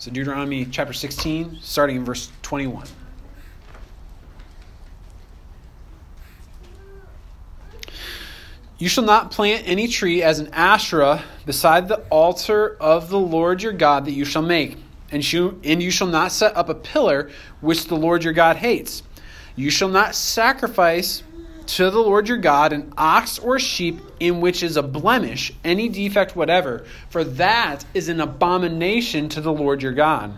So, Deuteronomy chapter 16, starting in verse 21. You shall not plant any tree as an Asherah beside the altar of the Lord your God that you shall make. And you, and you shall not set up a pillar which the Lord your God hates. You shall not sacrifice to the Lord your God an ox or sheep in which is a blemish, any defect whatever, for that is an abomination to the Lord your God.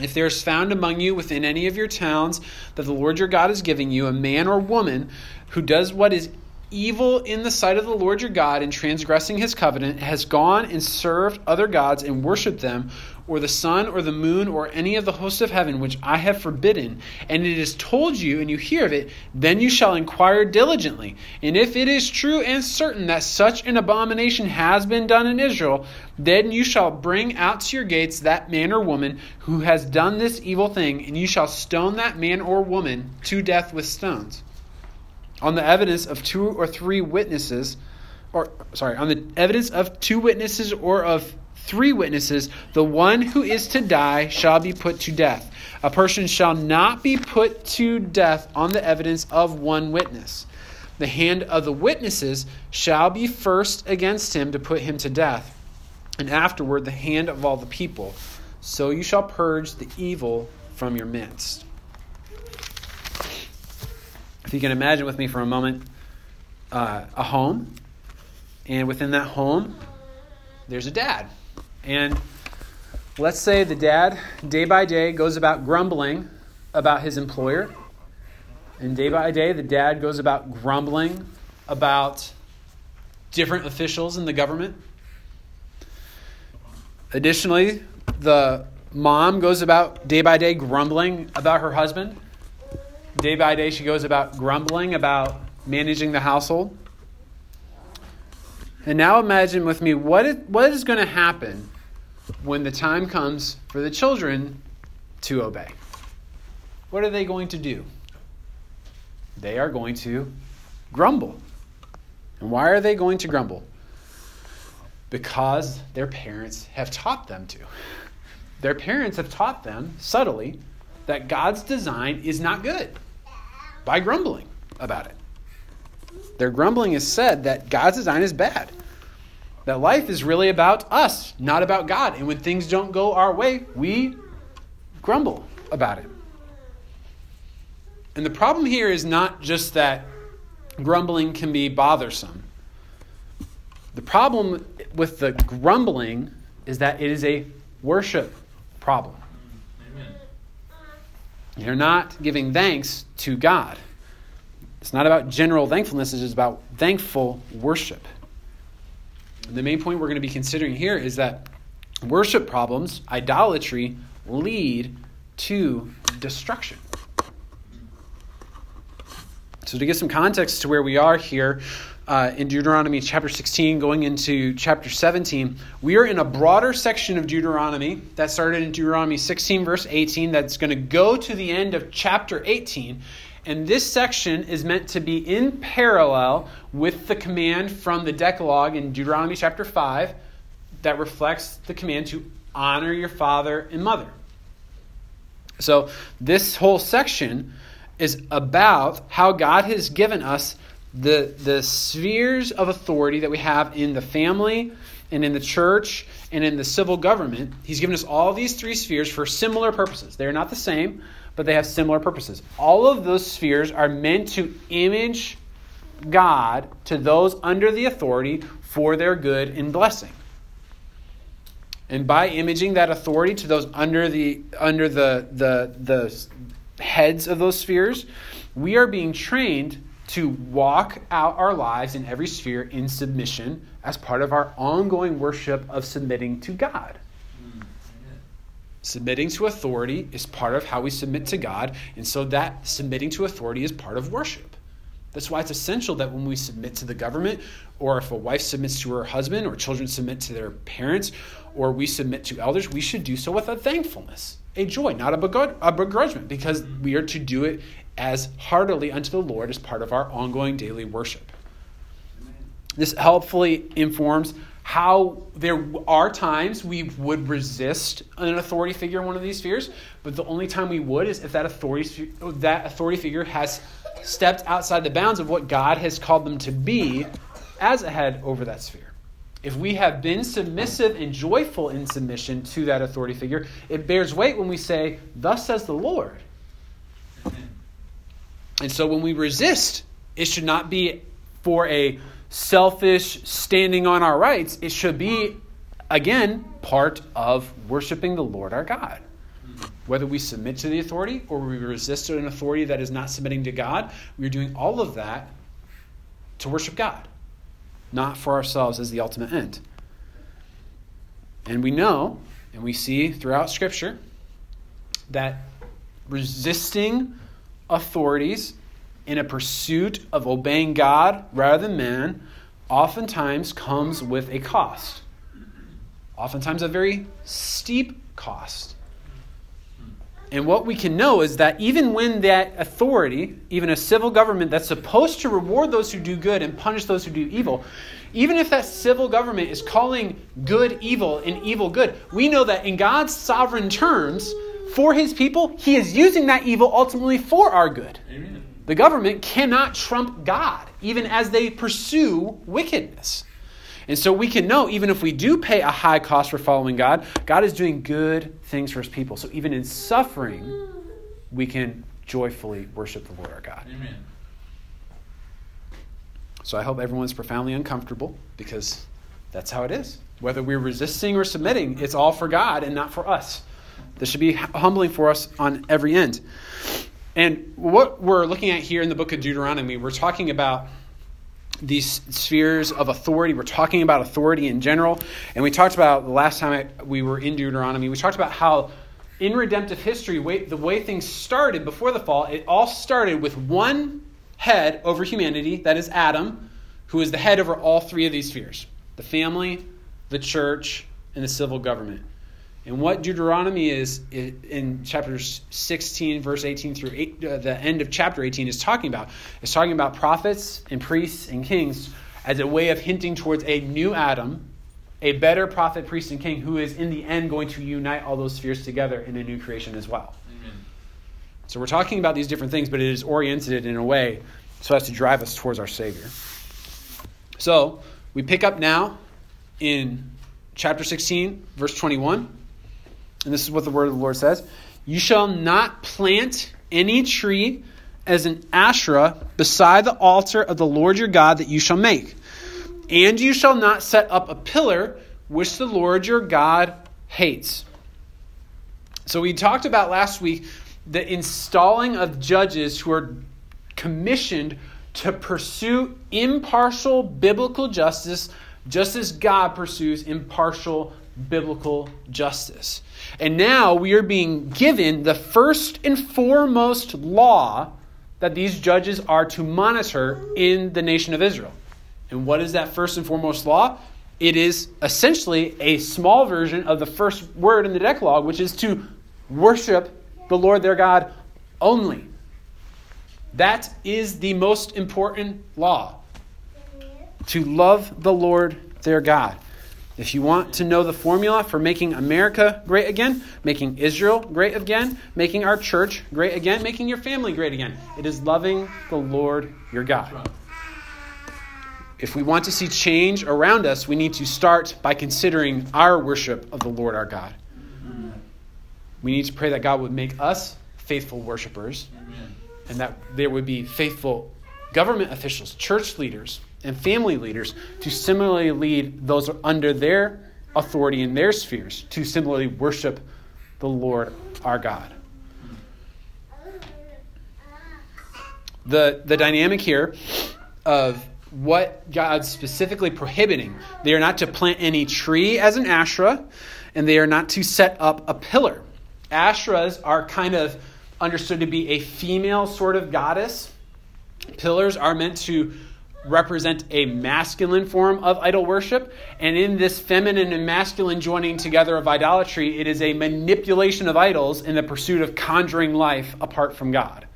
If there is found among you within any of your towns that the Lord your God is giving you a man or woman who does what is evil in the sight of the Lord your God in transgressing his covenant, has gone and served other gods and worshipped them, or the sun or the moon or any of the hosts of heaven which I have forbidden, and it is told you and you hear of it, then you shall inquire diligently. And if it is true and certain that such an abomination has been done in Israel, then you shall bring out to your gates that man or woman who has done this evil thing, and you shall stone that man or woman to death with stones on the evidence of two or three witnesses, or sorry, on the evidence of two witnesses or of three witnesses, the one who is to die shall be put to death. A person shall not be put to death on the evidence of one witness. The hand of the witnesses shall be first against him to put him to death, and afterward the hand of all the people. So you shall purge the evil from your midst. If you can imagine with me for a moment uh, a home, and within that home, there's a dad. And let's say the dad, day by day, goes about grumbling about his employer. And day by day, the dad goes about grumbling about different officials in the government. Additionally, the mom goes about day by day grumbling about her husband. Day by day, she goes about grumbling about managing the household. And now imagine with me what is, what is going to happen when the time comes for the children to obey. What are they going to do? They are going to grumble. And why are they going to grumble? Because their parents have taught them to. Their parents have taught them subtly that God's design is not good by grumbling about it. Their grumbling has said that God's design is bad. That life is really about us, not about God. And when things don't go our way, we grumble about it. And the problem here is not just that grumbling can be bothersome. The problem with the grumbling is that it is a worship problem. You're not giving thanks to God. It's not about general thankfulness, it's about thankful worship. The main point we're going to be considering here is that worship problems, idolatry, lead to destruction. So, to get some context to where we are here uh, in Deuteronomy chapter 16, going into chapter 17, we are in a broader section of Deuteronomy that started in Deuteronomy 16, verse 18, that's going to go to the end of chapter 18. And this section is meant to be in parallel with the command from the Decalogue in Deuteronomy chapter 5 that reflects the command to honor your father and mother. So, this whole section is about how God has given us the, the spheres of authority that we have in the family and in the church and in the civil government. He's given us all these three spheres for similar purposes. They're not the same, but they have similar purposes. All of those spheres are meant to image God to those under the authority for their good and blessing. And by imaging that authority to those under the under the the the heads of those spheres, we are being trained to walk out our lives in every sphere in submission as part of our ongoing worship of submitting to God. Submitting to authority is part of how we submit to God, and so that submitting to authority is part of worship. That's why it's essential that when we submit to the government, or if a wife submits to her husband, or children submit to their parents, or we submit to elders, we should do so with a thankfulness, a joy, not a begrudgment, because we are to do it as heartily unto the Lord as part of our ongoing daily worship. This helpfully informs how there are times we would resist an authority figure in one of these spheres, but the only time we would is if that authority that authority figure has stepped outside the bounds of what God has called them to be as a head over that sphere. If we have been submissive and joyful in submission to that authority figure, it bears weight when we say, Thus says the Lord. And so when we resist, it should not be for a selfish standing on our rights. It should be, again, part of worshiping the Lord our God. Whether we submit to the authority or we resist an authority that is not submitting to God, we're doing all of that to worship God, not for ourselves as the ultimate end. And we know, and we see throughout Scripture, that resisting authorities in a pursuit of obeying God rather than man oftentimes comes with a cost. Oftentimes, a very steep cost. And what we can know is that even when that authority, even a civil government that's supposed to reward those who do good and punish those who do evil, even if that civil government is calling good evil and evil good, we know that in God's sovereign terms, for his people, he is using that evil ultimately for our good. Amen. The government cannot trump God, even as they pursue wickedness. And so we can know, even if we do pay a high cost for following God, God is doing good things for his people. So even in suffering, we can joyfully worship the Lord our God. Amen. So I hope everyone's profoundly uncomfortable because that's how it is. Whether we're resisting or submitting, it's all for God and not for us. This should be humbling for us on every end. And what we're looking at here in the book of Deuteronomy, we're talking about these spheres of authority. We're talking about authority in general. And we talked about the last time we were in Deuteronomy, we talked about how in redemptive history, the way things started before the fall, it all started with one head over humanity, that is Adam, who is the head over all three of these spheres the family, the church, and the civil government. And what Deuteronomy is in chapters 16, verse 18 through eight, uh, the end of chapter 18 is talking about is talking about prophets and priests and kings as a way of hinting towards a new Adam, a better prophet, priest, and king who is in the end going to unite all those spheres together in a new creation as well. Amen. So we're talking about these different things, but it is oriented in a way so as to drive us towards our Savior. So we pick up now in chapter 16, verse 21. And this is what the word of the Lord says You shall not plant any tree as an Asherah beside the altar of the Lord your God that you shall make. And you shall not set up a pillar which the Lord your God hates. So we talked about last week the installing of judges who are commissioned to pursue impartial biblical justice just as God pursues impartial biblical justice. And now we are being given the first and foremost law that these judges are to monitor in the nation of Israel. And what is that first and foremost law? It is essentially a small version of the first word in the Decalogue, which is to worship the Lord their God only. That is the most important law. To love the Lord their God. If you want to know the formula for making America great again, making Israel great again, making our church great again, making your family great again, it is loving the Lord your God. If we want to see change around us, we need to start by considering our worship of the Lord our God. We need to pray that God would make us faithful worshipers and that there would be faithful government officials, church leaders, and family leaders to similarly lead those under their authority in their spheres to similarly worship the Lord our God. The, the dynamic here of what God's specifically prohibiting. They are not to plant any tree as an Asherah, and they are not to set up a pillar. Asherahs are kind of understood to be a female sort of goddess. Pillars are meant to represent a masculine form of idol worship. And in this feminine and masculine joining together of idolatry, it is a manipulation of idols in the pursuit of conjuring life apart from God.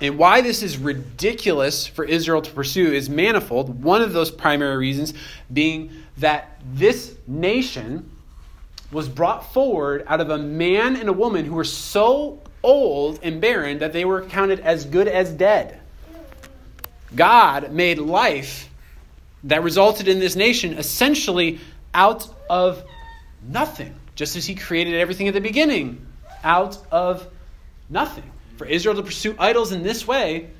And why this is ridiculous for Israel to pursue is manifold. One of those primary reasons being that this nation was brought forward out of a man and a woman who were so old and barren that they were counted as good as dead. God made life that resulted in this nation essentially out of nothing, just as He created everything at the beginning out of nothing. For Israel to pursue idols in this way,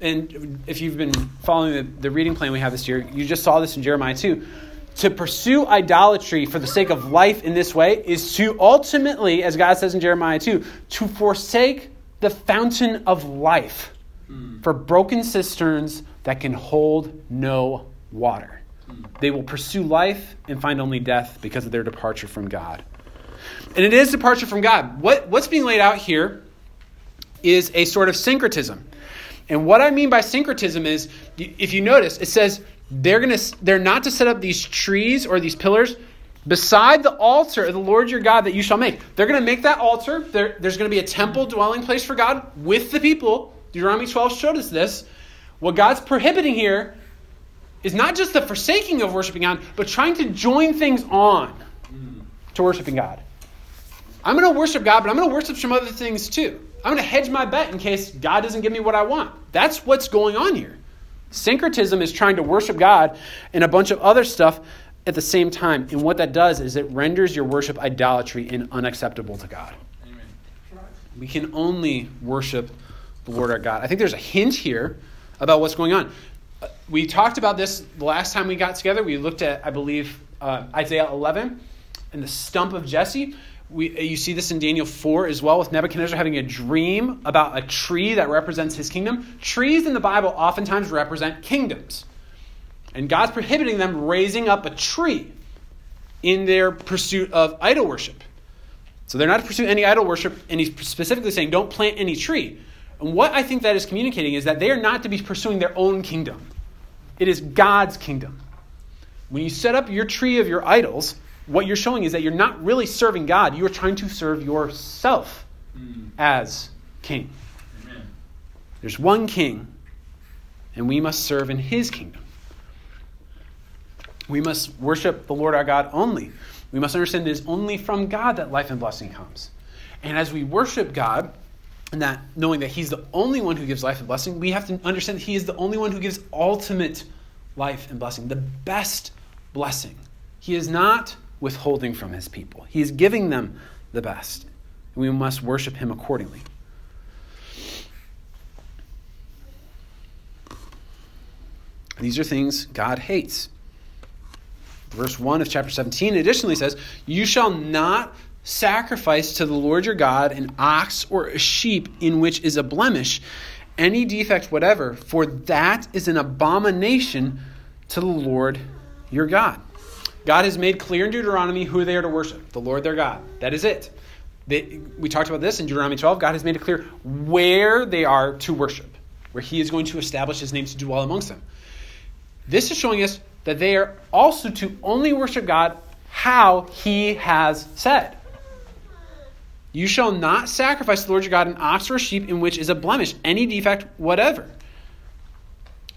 and if you've been following the, the reading plan we have this year, you just saw this in Jeremiah 2 to pursue idolatry for the sake of life in this way is to ultimately, as God says in Jeremiah 2, to forsake the fountain of life for broken cisterns that can hold no water. They will pursue life and find only death because of their departure from God. And it is departure from God. What, what's being laid out here is a sort of syncretism. And what I mean by syncretism is, if you notice, it says they're gonna they're not to set up these trees or these pillars beside the altar of the Lord your God that you shall make. They're going to make that altar. There, there's going to be a temple dwelling place for God with the people. Deuteronomy 12 showed us this. What God's prohibiting here is not just the forsaking of worshiping God, but trying to join things on to worshiping God. I'm going to worship God, but I'm going to worship some other things too. I'm going to hedge my bet in case God doesn't give me what I want. That's what's going on here. Syncretism is trying to worship God and a bunch of other stuff at the same time. And what that does is it renders your worship idolatry and unacceptable to God. Amen. We can only worship the Word our God. I think there's a hint here about what's going on. Uh, we talked about this the last time we got together. We looked at, I believe, uh, Isaiah 11 and the stump of Jesse. We, you see this in Daniel 4 as well, with Nebuchadnezzar having a dream about a tree that represents his kingdom. Trees in the Bible oftentimes represent kingdoms. And God's prohibiting them raising up a tree in their pursuit of idol worship. So they're not to pursue any idol worship, and he's specifically saying, don't plant any tree. And what I think that is communicating is that they are not to be pursuing their own kingdom, it is God's kingdom. When you set up your tree of your idols, what you're showing is that you're not really serving God. You are trying to serve yourself mm. as king. Amen. There's one king, and we must serve in his kingdom. We must worship the Lord our God only. We must understand it is only from God that life and blessing comes. And as we worship God, and that knowing that He's the only one who gives life and blessing, we have to understand that He is the only one who gives ultimate life and blessing, the best blessing. He is not withholding from his people. He is giving them the best. And we must worship him accordingly. These are things God hates. Verse 1 of chapter 17 additionally says, You shall not sacrifice to the Lord your God an ox or a sheep in which is a blemish, any defect whatever, for that is an abomination to the Lord your God. God has made clear in Deuteronomy who they are to worship the Lord their God. That is it. They, we talked about this in Deuteronomy 12. God has made it clear where they are to worship, where He is going to establish His name to dwell amongst them. This is showing us that they are also to only worship God how He has said. You shall not sacrifice to the Lord your God an ox or a sheep in which is a blemish, any defect whatever.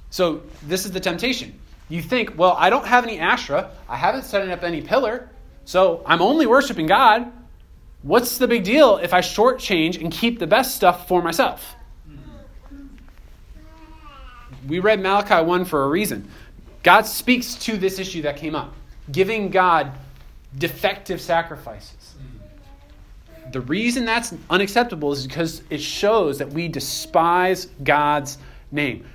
So, this is the temptation. You think, well, I don't have any Asherah. I haven't set up any pillar. So I'm only worshiping God. What's the big deal if I shortchange and keep the best stuff for myself? We read Malachi 1 for a reason. God speaks to this issue that came up, giving God defective sacrifices. The reason that's unacceptable is because it shows that we despise God's name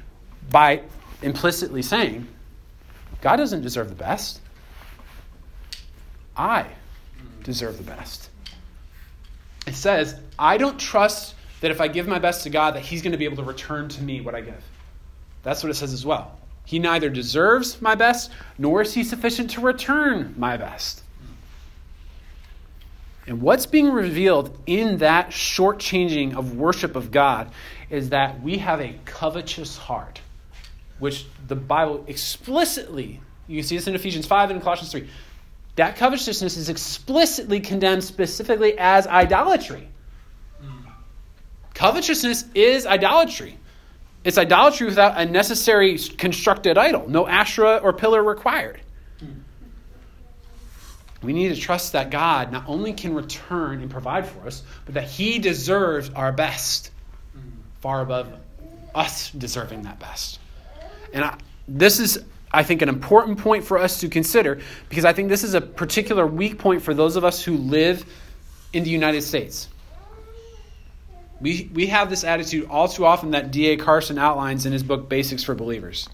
by implicitly saying, God doesn't deserve the best. I deserve the best. It says, I don't trust that if I give my best to God, that He's going to be able to return to me what I give. That's what it says as well. He neither deserves my best, nor is He sufficient to return my best. And what's being revealed in that shortchanging of worship of God is that we have a covetous heart which the Bible explicitly, you see this in Ephesians 5 and Colossians 3, that covetousness is explicitly condemned specifically as idolatry. Covetousness is idolatry. It's idolatry without a necessary constructed idol, no Asherah or pillar required. We need to trust that God not only can return and provide for us, but that He deserves our best, far above us deserving that best. And I, this is, I think, an important point for us to consider because I think this is a particular weak point for those of us who live in the United States. We, we have this attitude all too often that D.A. Carson outlines in his book, Basics for Believers.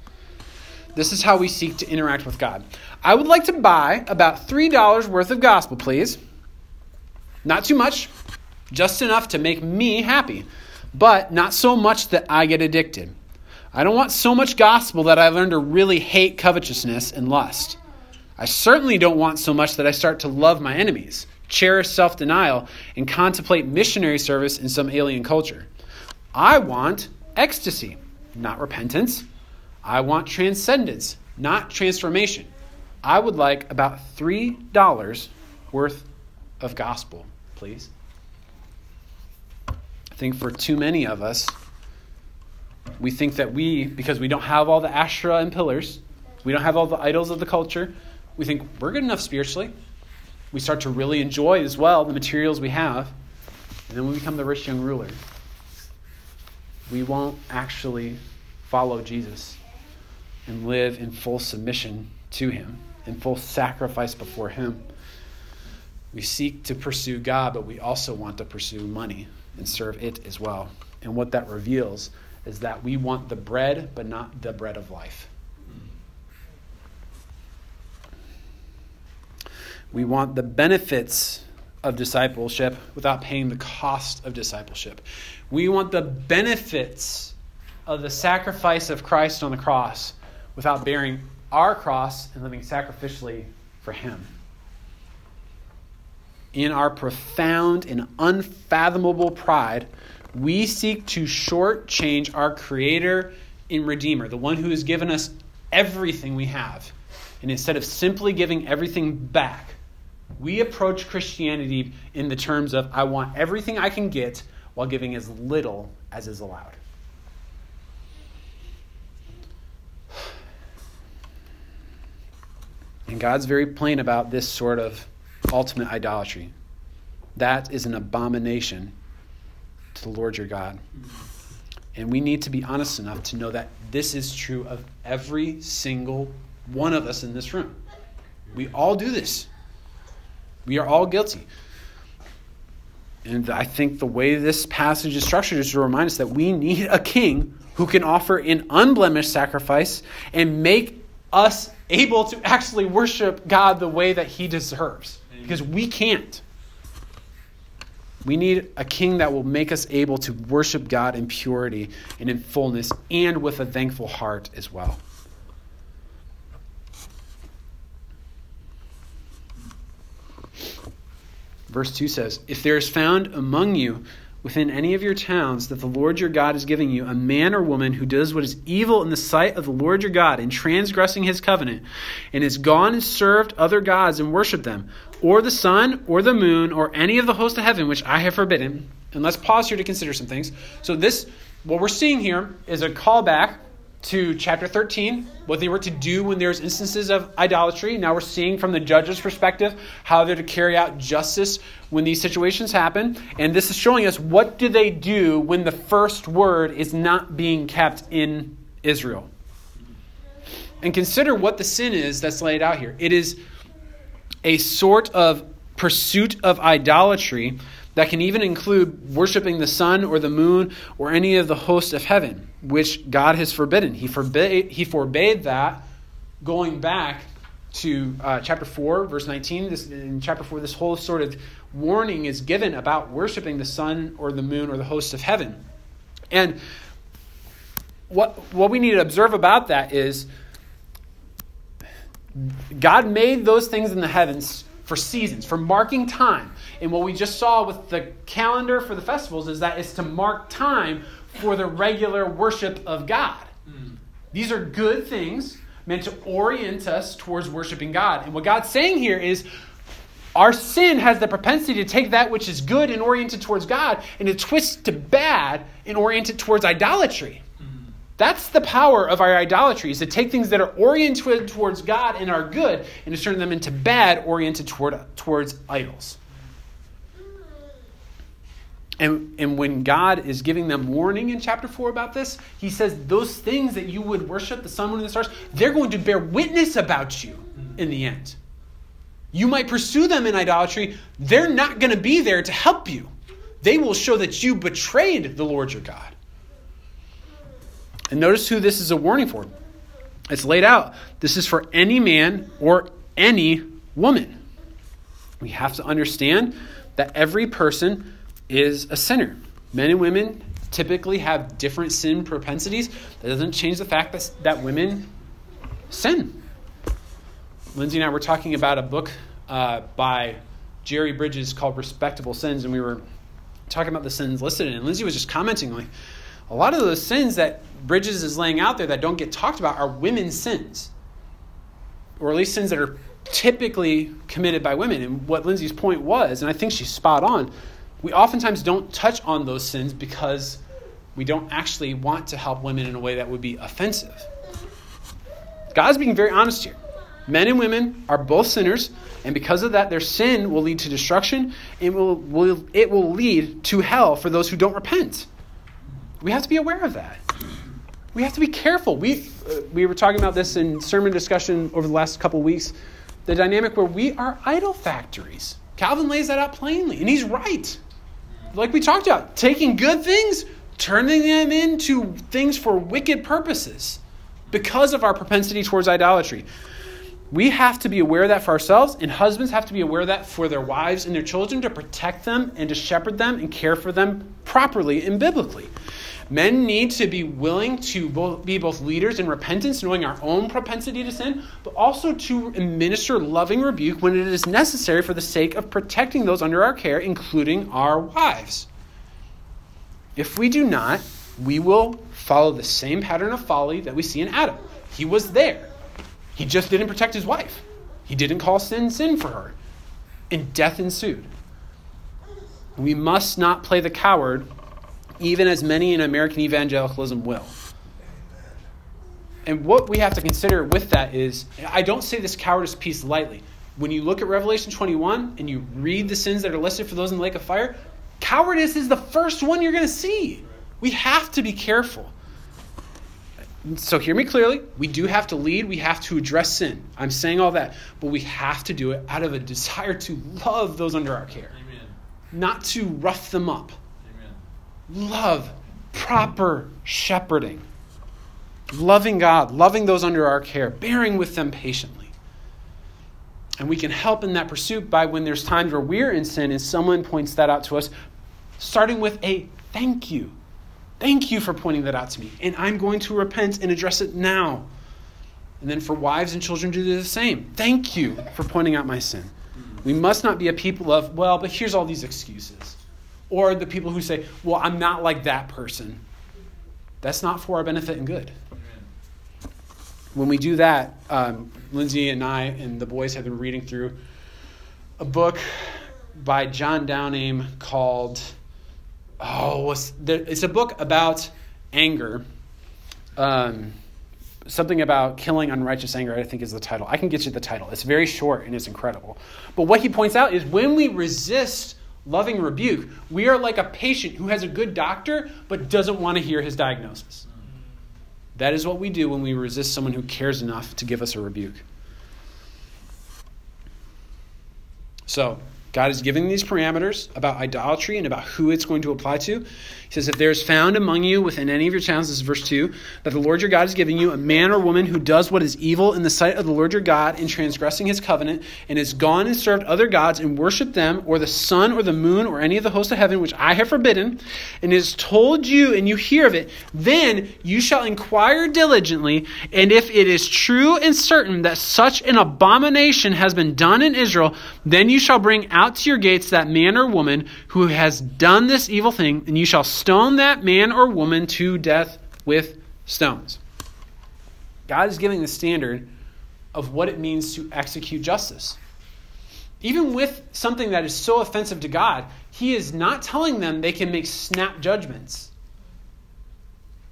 This is how we seek to interact with God. I would like to buy about $3 worth of gospel, please. Not too much, just enough to make me happy, but not so much that I get addicted. I don't want so much gospel that I learn to really hate covetousness and lust. I certainly don't want so much that I start to love my enemies, cherish self denial, and contemplate missionary service in some alien culture. I want ecstasy, not repentance. I want transcendence, not transformation. I would like about $3 worth of gospel, please. I think for too many of us, we think that we, because we don't have all the Asherah and pillars, we don't have all the idols of the culture, we think we're good enough spiritually. We start to really enjoy as well the materials we have, and then we become the rich young ruler. We won't actually follow Jesus and live in full submission to Him, in full sacrifice before Him. We seek to pursue God, but we also want to pursue money and serve it as well. And what that reveals is that we want the bread, but not the bread of life. We want the benefits of discipleship without paying the cost of discipleship. We want the benefits of the sacrifice of Christ on the cross without bearing our cross and living sacrificially for Him. In our profound and unfathomable pride, we seek to shortchange our Creator and Redeemer, the one who has given us everything we have. And instead of simply giving everything back, we approach Christianity in the terms of, I want everything I can get while giving as little as is allowed. And God's very plain about this sort of ultimate idolatry. That is an abomination to the Lord your God. And we need to be honest enough to know that this is true of every single one of us in this room. We all do this. We are all guilty. And I think the way this passage is structured is to remind us that we need a king who can offer an unblemished sacrifice and make us able to actually worship God the way that He deserves. Because we can't. We need a king that will make us able to worship God in purity and in fullness and with a thankful heart as well. Verse 2 says, If there is found among you within any of your towns that the Lord your God is giving you, a man or woman who does what is evil in the sight of the Lord your God in transgressing his covenant, and has gone and served other gods and worshipped them, or the sun, or the moon, or any of the host of heaven, which I have forbidden. And let's pause here to consider some things. So, this, what we're seeing here is a callback to chapter 13, what they were to do when there's instances of idolatry. Now we're seeing from the judge's perspective how they're to carry out justice when these situations happen. And this is showing us what do they do when the first word is not being kept in Israel. And consider what the sin is that's laid out here. It is a sort of pursuit of idolatry that can even include worshiping the sun or the moon or any of the hosts of heaven, which God has forbidden. He forbade, he forbade that going back to uh, chapter 4, verse 19. This, in chapter 4, this whole sort of warning is given about worshiping the sun or the moon or the hosts of heaven. And what, what we need to observe about that is God made those things in the heavens for seasons, for marking time. And what we just saw with the calendar for the festivals is that it's to mark time for the regular worship of God. Mm. These are good things meant to orient us towards worshiping God. And what God's saying here is our sin has the propensity to take that which is good and oriented towards God and to twist to bad and orient it towards idolatry. Mm. That's the power of our idolatry, is to take things that are oriented towards God and are good and to turn them into bad, oriented toward, towards idols. And, and when God is giving them warning in chapter 4 about this, he says those things that you would worship, the sun, moon, and the stars, they're going to bear witness about you in the end. You might pursue them in idolatry, they're not going to be there to help you. They will show that you betrayed the Lord your God. And notice who this is a warning for. It's laid out. This is for any man or any woman. We have to understand that every person is a sinner. Men and women typically have different sin propensities. That doesn't change the fact that, that women sin. Lindsay and I were talking about a book uh, by Jerry Bridges called Respectable Sins, and we were talking about the sins listed. And Lindsay was just commenting like, a lot of those sins that Bridges is laying out there that don't get talked about are women's sins, or at least sins that are typically committed by women. And what Lindsay's point was, and I think she's spot on, we oftentimes don't touch on those sins because we don't actually want to help women in a way that would be offensive. God's being very honest here. Men and women are both sinners, and because of that, their sin will lead to destruction. It will, will, it will lead to hell for those who don't repent. We have to be aware of that. We have to be careful. We, uh, we were talking about this in sermon discussion over the last couple weeks the dynamic where we are idol factories. Calvin lays that out plainly, and he's right like we talked about, taking good things, turning them into things for wicked purposes because of our propensity towards idolatry. We have to be aware of that for ourselves, and husbands have to be aware of that for their wives and their children to protect them and to shepherd them and care for them properly and biblically. Men need to be willing to be both leaders in repentance, knowing our own propensity to sin, but also to administer loving rebuke when it is necessary for the sake of protecting those under our care, including our wives. If we do not, we will follow the same pattern of folly that we see in Adam. He was there, he just didn't protect his wife, he didn't call sin sin for her, and death ensued. We must not play the coward even as many in American evangelicalism will. And what we have to consider with that is I don't say this cowardice piece lightly. When you look at Revelation 21 and you read the sins that are listed for those in the lake of fire, cowardice is the first one you're going to see. We have to be careful. So, hear me clearly. We do have to lead. We have to address sin. I'm saying all that. But we have to do it out of a desire to love those under our care, Amen. not to rough them up love, proper shepherding, loving God, loving those under our care, bearing with them patiently. And we can help in that pursuit by when there's times where we're in sin and someone points that out to us, starting with a thank you. Thank you for pointing that out to me. And I'm going to repent and address it now. And then for wives and children to do the same. Thank you for pointing out my sin. We must not be a people of, well, but here's all these excuses or the people who say, well, I'm not like that person. That's not for our benefit and good. When we do that, um, Lindsay and I and the boys have been reading through a book by John Downey called, oh, it's a book about anger. Um, something about killing unrighteous anger, I think is the title. I can get you the title. It's very short and it's incredible. But what he points out is when we resist loving rebuke. We are like a patient who has a good doctor but doesn't want to hear his diagnosis. That is what we do when we resist someone who cares enough to give us a rebuke. So, God is giving these parameters about idolatry and about who it's going to apply to. He says, If there is found among you within any of your towns, this is verse 2, that the Lord your God is giving you a man or woman who does what is evil in the sight of the Lord your God in transgressing his covenant, and has gone and served other gods and worshipped them, or the sun or the moon or any of the hosts of heaven, which I have forbidden, and has told you and you hear of it, then you shall inquire diligently, and if it is true and certain that such an abomination has been done in Israel, then you shall bring out to your gates that man or woman who has done this evil thing, and you shall stone that man or woman to death with stones. God is giving the standard of what it means to execute justice. Even with something that is so offensive to God, He is not telling them they can make snap judgments.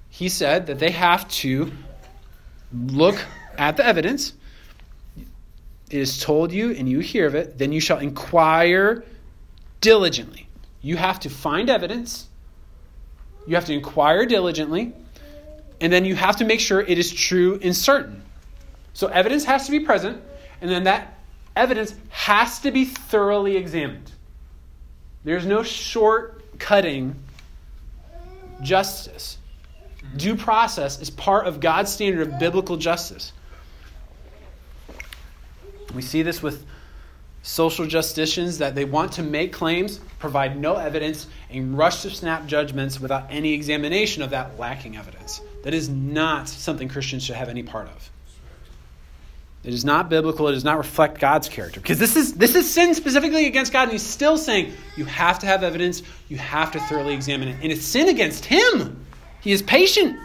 he said that they have to look at the evidence. It is told you, and you hear of it, then you shall inquire diligently. You have to find evidence, you have to inquire diligently, and then you have to make sure it is true and certain. So, evidence has to be present, and then that evidence has to be thoroughly examined. There's no short cutting justice. Due process is part of God's standard of biblical justice. We see this with social justicians that they want to make claims, provide no evidence, and rush to snap judgments without any examination of that lacking evidence. That is not something Christians should have any part of. It is not biblical. It does not reflect God's character. Because this is, this is sin specifically against God, and he's still saying you have to have evidence, you have to thoroughly examine it. And it's sin against him. He is patient.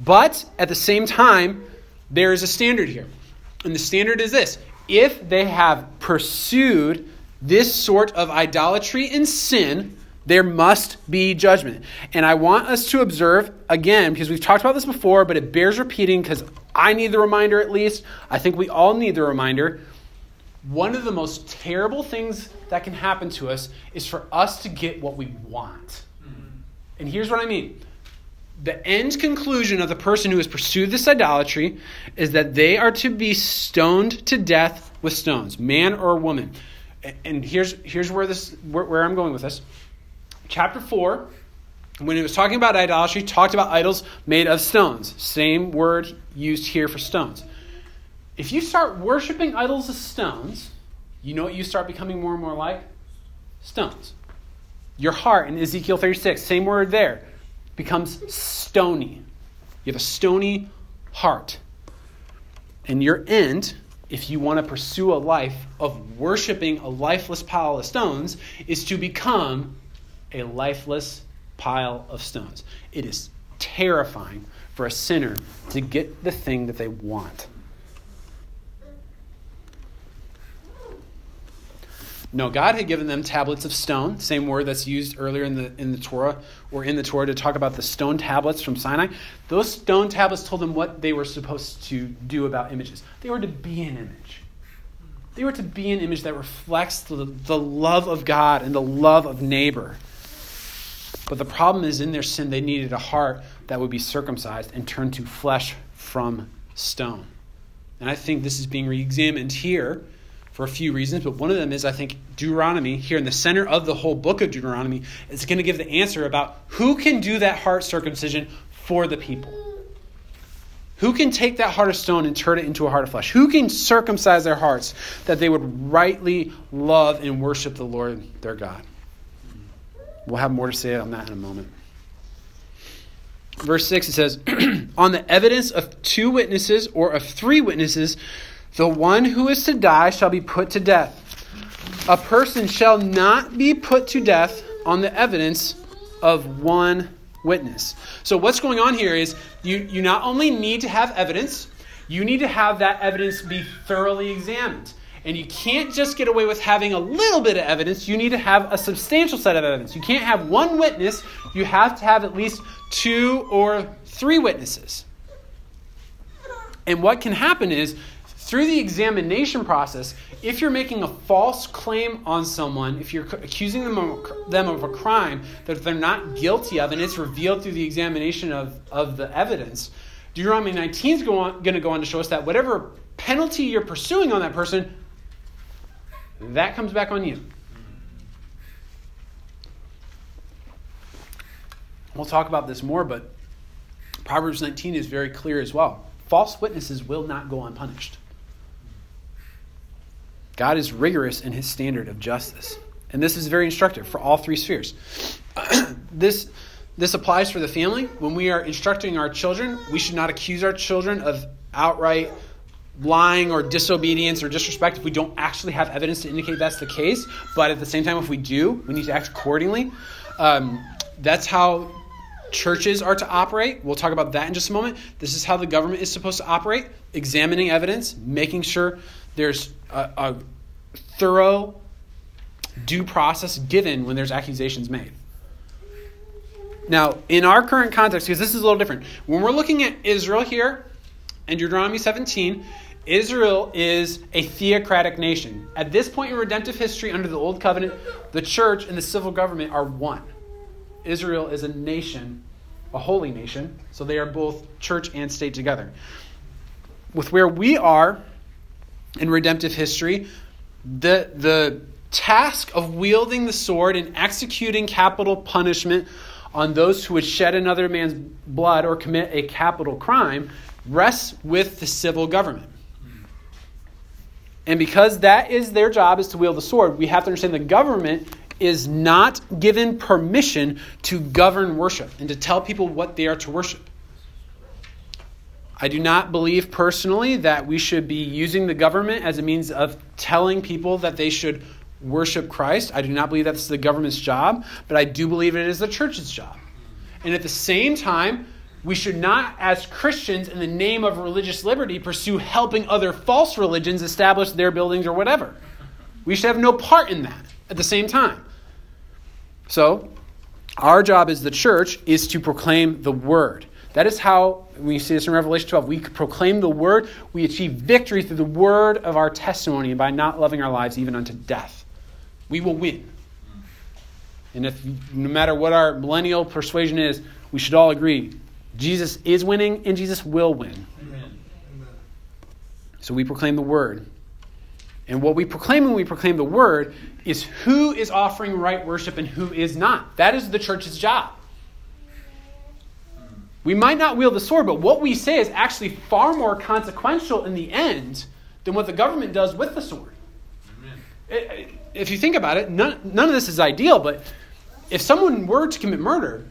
But at the same time, there is a standard here. And the standard is this if they have pursued this sort of idolatry and sin, there must be judgment. And I want us to observe, again, because we've talked about this before, but it bears repeating because I need the reminder at least. I think we all need the reminder. One of the most terrible things that can happen to us is for us to get what we want. Mm-hmm. And here's what I mean the end conclusion of the person who has pursued this idolatry is that they are to be stoned to death with stones, man or woman. And here's, here's where, this, where, where I'm going with this. Chapter 4, when it was talking about idolatry, talked about idols made of stones. Same word used here for stones. If you start worshiping idols of stones, you know what you start becoming more and more like? Stones. Your heart in Ezekiel 36, same word there becomes stony. You have a stony heart. And your end, if you want to pursue a life of worshiping a lifeless pile of stones, is to become a lifeless pile of stones. It is terrifying for a sinner to get the thing that they want. No, God had given them tablets of stone, same word that's used earlier in the, in the Torah or in the Torah to talk about the stone tablets from Sinai. Those stone tablets told them what they were supposed to do about images. They were to be an image. They were to be an image that reflects the, the love of God and the love of neighbor. But the problem is in their sin, they needed a heart that would be circumcised and turned to flesh from stone. And I think this is being re examined here for a few reasons, but one of them is I think Deuteronomy, here in the center of the whole book of Deuteronomy, is going to give the answer about who can do that heart circumcision for the people. Who can take that heart of stone and turn it into a heart of flesh? Who can circumcise their hearts that they would rightly love and worship the Lord their God? We'll have more to say on that in a moment. Verse 6 it says, On the evidence of two witnesses or of three witnesses, the one who is to die shall be put to death. A person shall not be put to death on the evidence of one witness. So, what's going on here is you, you not only need to have evidence, you need to have that evidence be thoroughly examined. And you can't just get away with having a little bit of evidence. You need to have a substantial set of evidence. You can't have one witness, you have to have at least two or three witnesses. And what can happen is through the examination process, if you're making a false claim on someone, if you're accusing them of, them of a crime that they're not guilty of, and it's revealed through the examination of, of the evidence, Deuteronomy 19 is going to go on to show us that whatever penalty you're pursuing on that person, that comes back on you. We'll talk about this more, but Proverbs 19 is very clear as well. False witnesses will not go unpunished. God is rigorous in his standard of justice. And this is very instructive for all three spheres. this, this applies for the family. When we are instructing our children, we should not accuse our children of outright lying or disobedience or disrespect if we don't actually have evidence to indicate that's the case. But at the same time, if we do, we need to act accordingly. Um, that's how churches are to operate. We'll talk about that in just a moment. This is how the government is supposed to operate examining evidence, making sure there's a, a thorough due process given when there's accusations made. Now, in our current context, because this is a little different, when we're looking at Israel here in Deuteronomy 17, Israel is a theocratic nation. At this point in redemptive history, under the Old Covenant, the church and the civil government are one. Israel is a nation, a holy nation, so they are both church and state together. With where we are in redemptive history, the, the task of wielding the sword and executing capital punishment on those who would shed another man's blood or commit a capital crime rests with the civil government. And because that is their job is to wield the sword, we have to understand the government is not given permission to govern worship and to tell people what they are to worship. I do not believe personally that we should be using the government as a means of telling people that they should worship Christ. I do not believe that's the government's job, but I do believe it is the church's job. And at the same time, we should not, as Christians, in the name of religious liberty, pursue helping other false religions establish their buildings or whatever. We should have no part in that at the same time. So, our job as the church is to proclaim the word. That is how, we see this in Revelation 12, we proclaim the word, we achieve victory through the word of our testimony and by not loving our lives even unto death. We will win. And if no matter what our millennial persuasion is, we should all agree Jesus is winning and Jesus will win. Amen. So we proclaim the word. And what we proclaim when we proclaim the word is who is offering right worship and who is not. That is the church's job. We might not wield the sword, but what we say is actually far more consequential in the end than what the government does with the sword. It, if you think about it, none, none of this is ideal, but if someone were to commit murder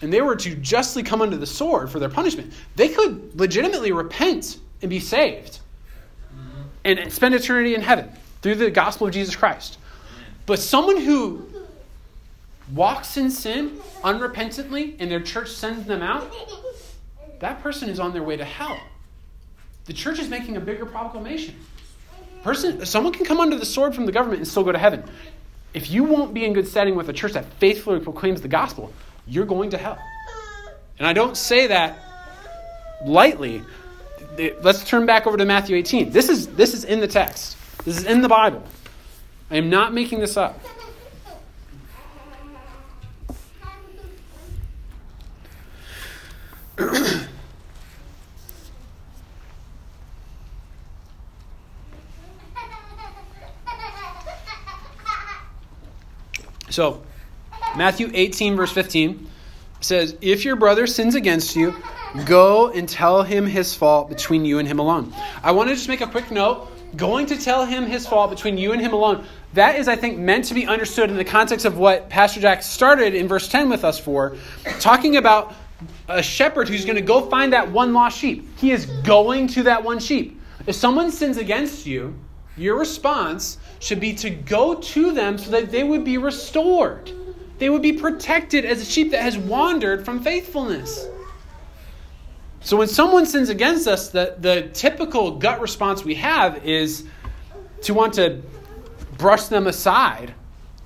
and they were to justly come under the sword for their punishment, they could legitimately repent and be saved mm-hmm. and spend eternity in heaven through the gospel of Jesus Christ. But someone who walks in sin unrepentantly and their church sends them out, that person is on their way to hell. The church is making a bigger proclamation. Person, someone can come under the sword from the government and still go to heaven. If you won't be in good standing with a church that faithfully proclaims the gospel, you're going to hell. And I don't say that lightly let's turn back over to Matthew 18. This is, this is in the text, this is in the Bible. I am not making this up. So, Matthew 18, verse 15 says, If your brother sins against you, Go and tell him his fault between you and him alone. I want to just make a quick note. Going to tell him his fault between you and him alone. That is, I think, meant to be understood in the context of what Pastor Jack started in verse 10 with us for, talking about a shepherd who's going to go find that one lost sheep. He is going to that one sheep. If someone sins against you, your response should be to go to them so that they would be restored. They would be protected as a sheep that has wandered from faithfulness. So when someone sins against us, the, the typical gut response we have is to want to brush them aside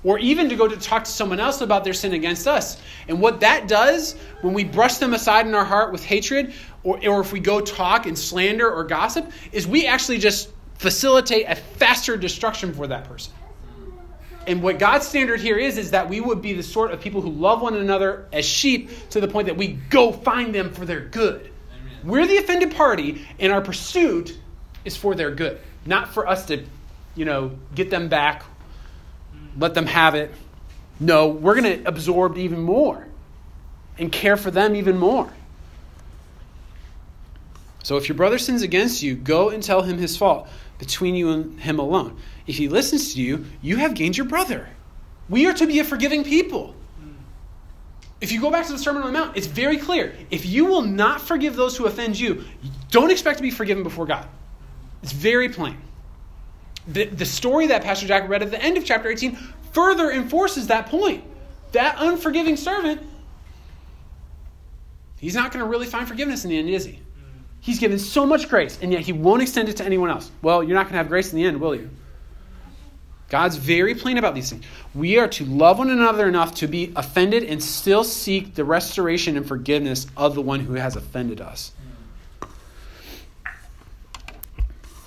or even to go to talk to someone else about their sin against us. And what that does when we brush them aside in our heart with hatred, or, or if we go talk and slander or gossip, is we actually just facilitate a faster destruction for that person. And what God's standard here is, is that we would be the sort of people who love one another as sheep to the point that we go find them for their good. We're the offended party, and our pursuit is for their good, not for us to, you know, get them back, let them have it. No, we're going to absorb even more and care for them even more. So if your brother sins against you, go and tell him his fault between you and him alone. If he listens to you, you have gained your brother. We are to be a forgiving people. If you go back to the Sermon on the Mount, it's very clear. If you will not forgive those who offend you, don't expect to be forgiven before God. It's very plain. The, the story that Pastor Jack read at the end of chapter 18 further enforces that point. That unforgiving servant, he's not going to really find forgiveness in the end, is he? He's given so much grace, and yet he won't extend it to anyone else. Well, you're not going to have grace in the end, will you? God's very plain about these things. We are to love one another enough to be offended and still seek the restoration and forgiveness of the one who has offended us.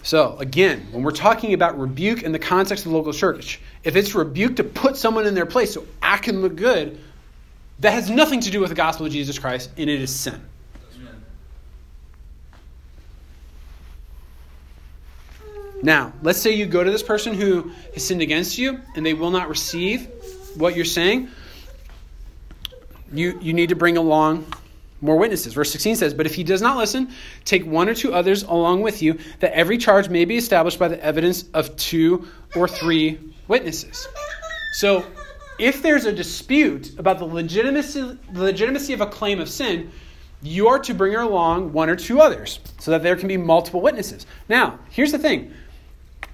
So, again, when we're talking about rebuke in the context of the local church, if it's rebuke to put someone in their place so I can look good, that has nothing to do with the gospel of Jesus Christ, and it is sin. Now, let's say you go to this person who has sinned against you and they will not receive what you're saying. You, you need to bring along more witnesses. Verse 16 says, But if he does not listen, take one or two others along with you, that every charge may be established by the evidence of two or three witnesses. So, if there's a dispute about the legitimacy, the legitimacy of a claim of sin, you are to bring along one or two others so that there can be multiple witnesses. Now, here's the thing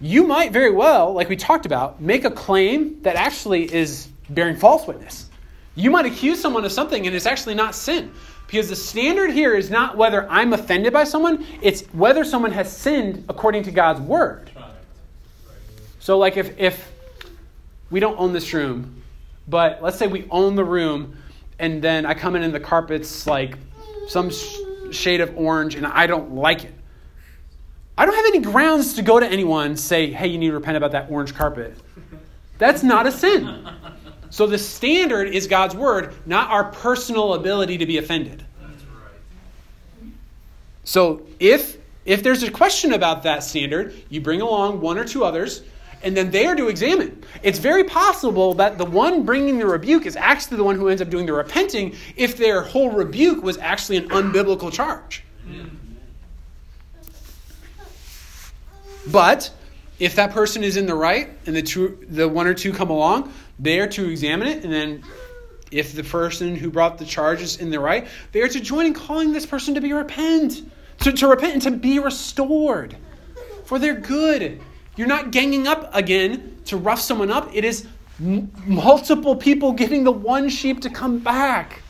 you might very well, like we talked about, make a claim that actually is bearing false witness. You might accuse someone of something and it's actually not sin. Because the standard here is not whether I'm offended by someone, it's whether someone has sinned according to God's word. So, like, if, if we don't own this room, but let's say we own the room, and then I come in and the carpet's like some sh- shade of orange and I don't like it. I don't have any grounds to go to anyone and say, hey, you need to repent about that orange carpet. That's not a sin. So the standard is God's word, not our personal ability to be offended. So if if there's a question about that standard, you bring along one or two others, and then they are to examine. It's very possible that the one bringing the rebuke is actually the one who ends up doing the repenting if their whole rebuke was actually an unbiblical charge. But if that person is in the right and the two, the one or two come along, they are to examine it, and then if the person who brought the charges is in the right, they are to join in calling this person to be repent, to, to repent and to be restored for their good. You're not ganging up again to rough someone up. It is m- multiple people getting the one sheep to come back.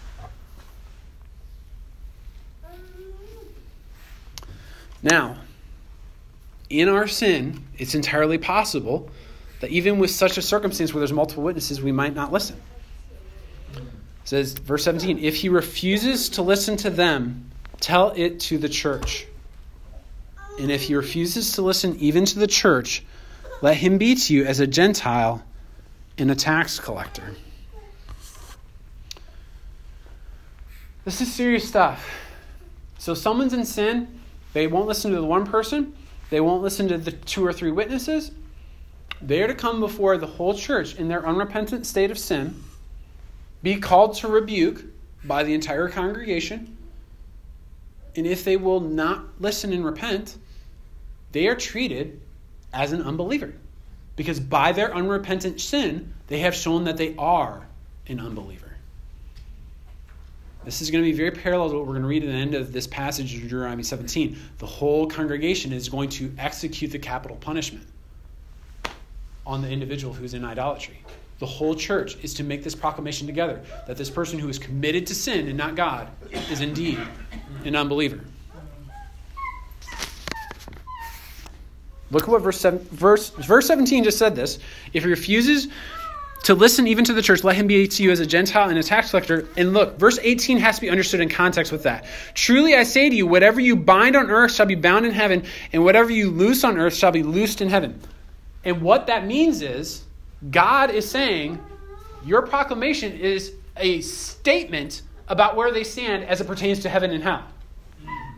Now, in our sin, it's entirely possible that even with such a circumstance where there's multiple witnesses, we might not listen. It says, verse 17, if he refuses to listen to them, tell it to the church. And if he refuses to listen even to the church, let him be to you as a Gentile and a tax collector. This is serious stuff. So, someone's in sin, they won't listen to the one person, they won't listen to the two or three witnesses, they are to come before the whole church in their unrepentant state of sin, be called to rebuke by the entire congregation, and if they will not listen and repent, they are treated as an unbeliever. Because by their unrepentant sin, they have shown that they are an unbeliever. This is going to be very parallel to what we're going to read at the end of this passage in Deuteronomy 17. The whole congregation is going to execute the capital punishment on the individual who's in idolatry. The whole church is to make this proclamation together that this person who is committed to sin and not God is indeed an unbeliever. Look at what verse, seven, verse, verse 17 just said this. If he refuses to listen even to the church, let him be to you as a Gentile and a tax collector. And look, verse 18 has to be understood in context with that. Truly I say to you, whatever you bind on earth shall be bound in heaven, and whatever you loose on earth shall be loosed in heaven. And what that means is God is saying your proclamation is a statement about where they stand as it pertains to heaven and hell.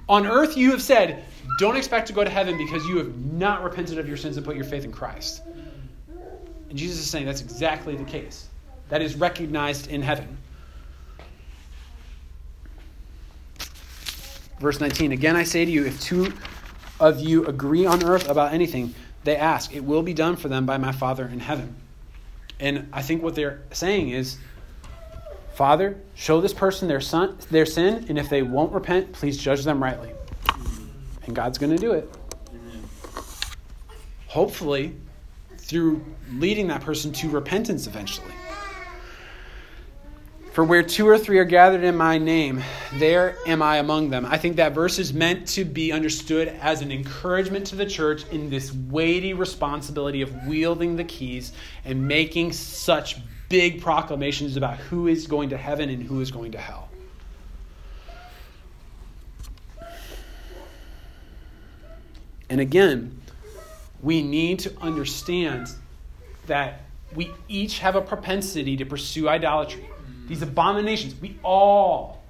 On earth, you have said, don't expect to go to heaven because you have not repented of your sins and put your faith in Christ. And Jesus is saying that's exactly the case. That is recognized in heaven. Verse 19 Again, I say to you, if two of you agree on earth about anything, they ask, it will be done for them by my Father in heaven. And I think what they're saying is, Father, show this person their son, their sin, and if they won't repent, please judge them rightly. And God's going to do it. Hopefully, through leading that person to repentance eventually. For where two or three are gathered in my name, there am I among them. I think that verse is meant to be understood as an encouragement to the church in this weighty responsibility of wielding the keys and making such big proclamations about who is going to heaven and who is going to hell. And again, we need to understand that we each have a propensity to pursue idolatry these abominations. We all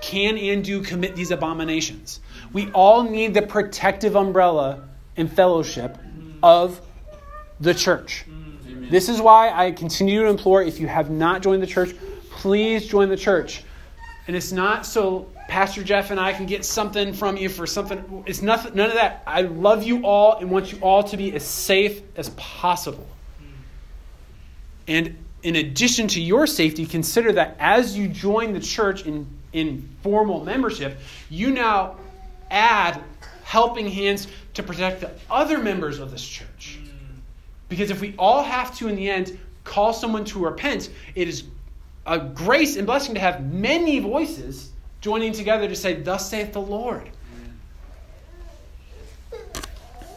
can and do commit these abominations. We all need the protective umbrella and fellowship of the church. Amen. This is why I continue to implore if you have not joined the church, please join the church. And it's not so Pastor Jeff and I can get something from you for something. It's nothing, none of that. I love you all and want you all to be as safe as possible. And in addition to your safety, consider that as you join the church in, in formal membership, you now add helping hands to protect the other members of this church. Mm. Because if we all have to, in the end, call someone to repent, it is a grace and blessing to have many voices joining together to say, Thus saith the Lord.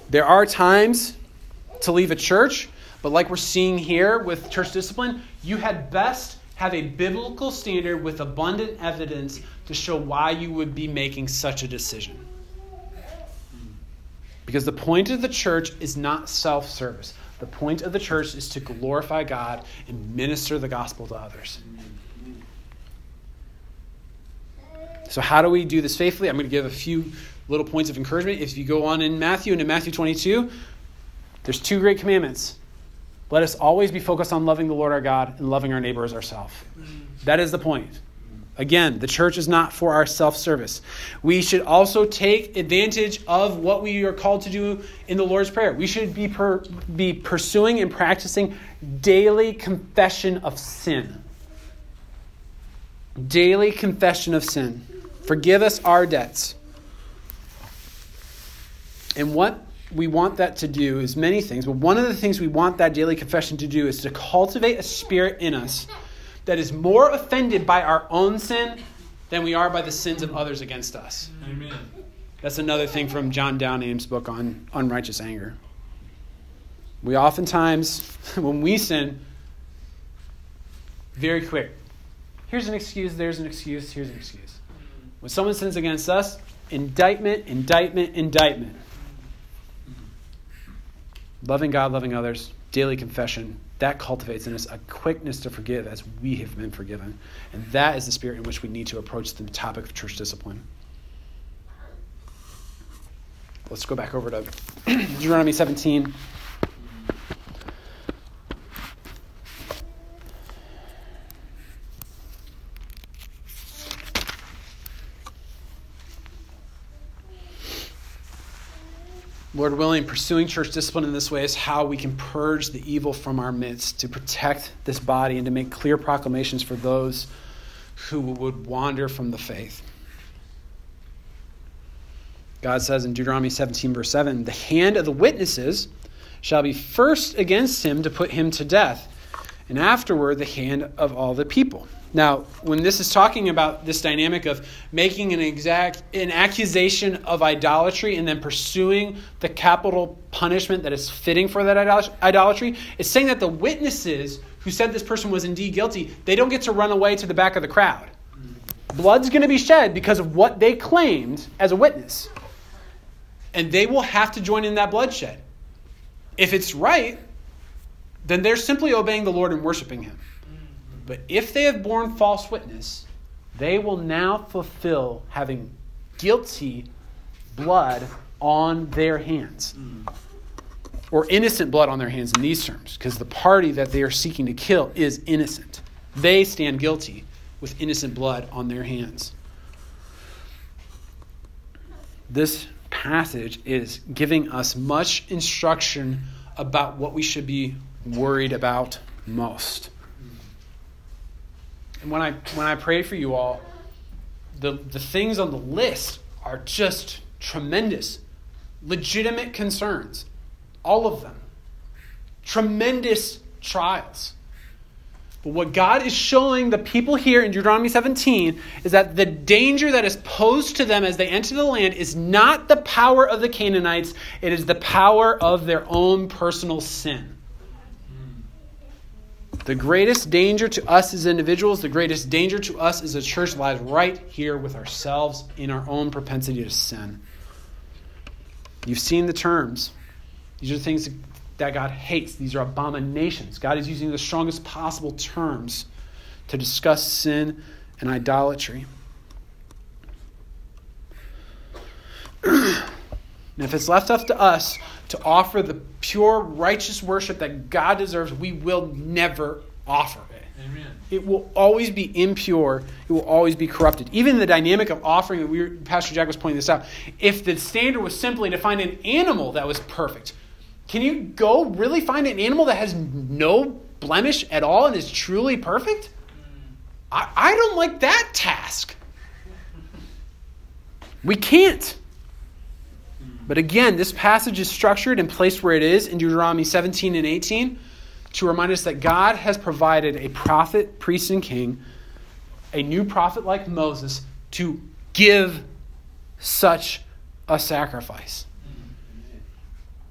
There are times to leave a church but like we're seeing here with church discipline, you had best have a biblical standard with abundant evidence to show why you would be making such a decision. Because the point of the church is not self service. The point of the church is to glorify God and minister the gospel to others. So, how do we do this faithfully? I'm going to give a few little points of encouragement. If you go on in Matthew and in Matthew 22, there's two great commandments let us always be focused on loving the Lord our God and loving our neighbor as ourselves. That is the point. Again, the church is not for our self service. We should also take advantage of what we are called to do in the Lord's Prayer. We should be, per, be pursuing and practicing daily confession of sin. Daily confession of sin. Forgive us our debts. And what we want that to do is many things, but one of the things we want that daily confession to do is to cultivate a spirit in us that is more offended by our own sin than we are by the sins of others against us. Amen. That's another thing from John Downame's book on unrighteous anger. We oftentimes, when we sin, very quick. Here's an excuse, there's an excuse, here's an excuse. When someone sins against us, indictment, indictment, indictment loving God, loving others, daily confession, that cultivates in us a quickness to forgive as we have been forgiven. And that is the spirit in which we need to approach the topic of church discipline. Let's go back over to Deuteronomy 17. Lord willing, pursuing church discipline in this way is how we can purge the evil from our midst, to protect this body, and to make clear proclamations for those who would wander from the faith. God says in Deuteronomy 17, verse 7 The hand of the witnesses shall be first against him to put him to death, and afterward the hand of all the people. Now, when this is talking about this dynamic of making an exact an accusation of idolatry and then pursuing the capital punishment that is fitting for that idolatry, it's saying that the witnesses who said this person was indeed guilty, they don't get to run away to the back of the crowd. Blood's going to be shed because of what they claimed as a witness. And they will have to join in that bloodshed. If it's right, then they're simply obeying the Lord and worshiping him. But if they have borne false witness, they will now fulfill having guilty blood on their hands. Mm. Or innocent blood on their hands in these terms, because the party that they are seeking to kill is innocent. They stand guilty with innocent blood on their hands. This passage is giving us much instruction about what we should be worried about most. And when I when I pray for you all, the, the things on the list are just tremendous, legitimate concerns. All of them. Tremendous trials. But what God is showing the people here in Deuteronomy 17 is that the danger that is posed to them as they enter the land is not the power of the Canaanites, it is the power of their own personal sin. The greatest danger to us as individuals, the greatest danger to us as a church lies right here with ourselves in our own propensity to sin. You've seen the terms. These are things that God hates. These are abominations. God is using the strongest possible terms to discuss sin and idolatry. and if it's left up to us to offer the pure, righteous worship that God deserves, we will never offer it. Amen. It will always be impure. It will always be corrupted. Even the dynamic of offering, we were, Pastor Jack was pointing this out. If the standard was simply to find an animal that was perfect, can you go really find an animal that has no blemish at all and is truly perfect? Mm. I, I don't like that task. We can't. But again, this passage is structured and placed where it is in Deuteronomy 17 and 18 to remind us that God has provided a prophet, priest, and king, a new prophet like Moses, to give such a sacrifice.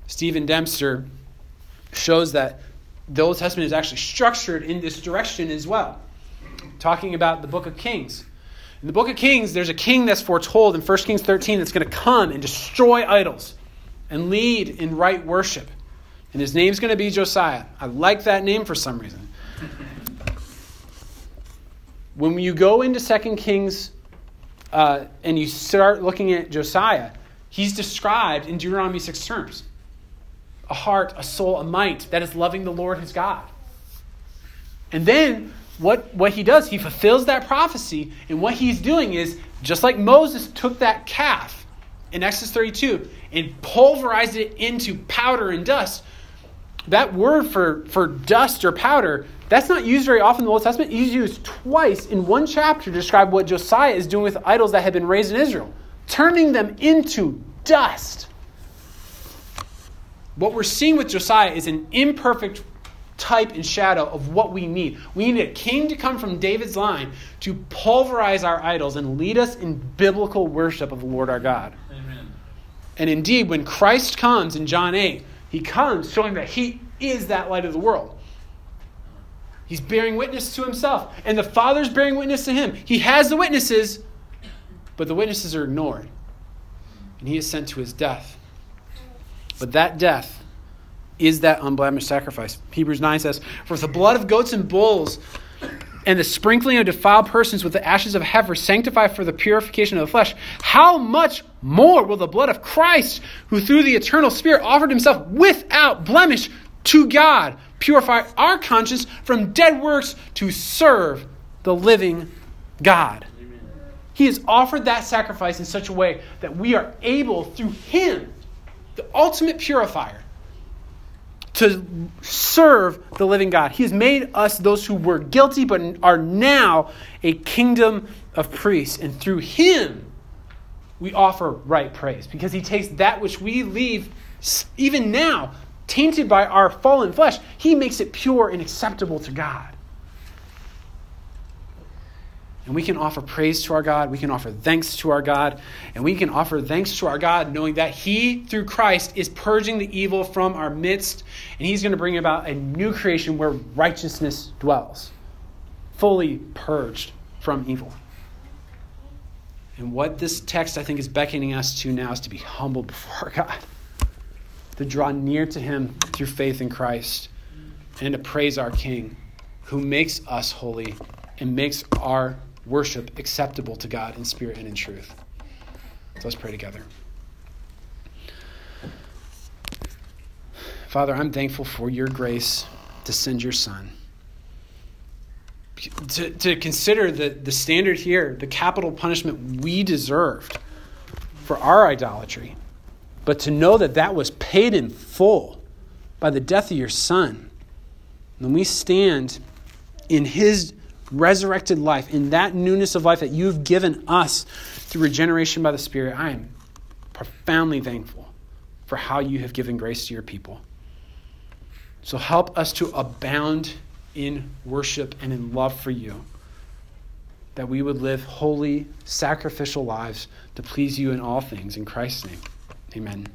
Stephen Dempster shows that the Old Testament is actually structured in this direction as well, talking about the book of Kings. In the book of Kings, there's a king that's foretold in 1 Kings 13 that's going to come and destroy idols and lead in right worship. And his name's going to be Josiah. I like that name for some reason. When you go into 2 Kings uh, and you start looking at Josiah, he's described in Deuteronomy 6 terms a heart, a soul, a might that is loving the Lord his God. And then what, what he does, he fulfills that prophecy, and what he's doing is just like Moses took that calf in Exodus 32 and pulverized it into powder and dust. That word for, for dust or powder, that's not used very often in the Old Testament. It's used twice in one chapter to describe what Josiah is doing with idols that had been raised in Israel, turning them into dust. What we're seeing with Josiah is an imperfect type and shadow of what we need. We need a king to come from David's line to pulverize our idols and lead us in biblical worship of the Lord our God. Amen. And indeed, when Christ comes in John 8, he comes showing that he is that light of the world. He's bearing witness to himself, and the Father's bearing witness to him. He has the witnesses, but the witnesses are ignored, and he is sent to his death. But that death is that unblemished sacrifice. Hebrews 9 says, For the blood of goats and bulls and the sprinkling of defiled persons with the ashes of heifer sanctify for the purification of the flesh, how much more will the blood of Christ, who through the eternal Spirit offered himself without blemish to God, purify our conscience from dead works to serve the living God? He has offered that sacrifice in such a way that we are able, through Him, the ultimate purifier, to serve the living God. He has made us those who were guilty but are now a kingdom of priests. And through Him, we offer right praise because He takes that which we leave, even now, tainted by our fallen flesh, He makes it pure and acceptable to God. And we can offer praise to our God. We can offer thanks to our God. And we can offer thanks to our God knowing that He, through Christ, is purging the evil from our midst. And He's going to bring about a new creation where righteousness dwells, fully purged from evil. And what this text, I think, is beckoning us to now is to be humble before God, to draw near to Him through faith in Christ, and to praise our King who makes us holy and makes our worship acceptable to God in spirit and in truth. So let's pray together. Father, I'm thankful for your grace to send your Son. To, to consider the, the standard here, the capital punishment we deserved for our idolatry, but to know that that was paid in full by the death of your Son. When we stand in his resurrected life, in that newness of life that you've given us through regeneration by the Spirit, I am profoundly thankful for how you have given grace to your people. So help us to abound in worship and in love for you. That we would live holy, sacrificial lives to please you in all things. In Christ's name, amen.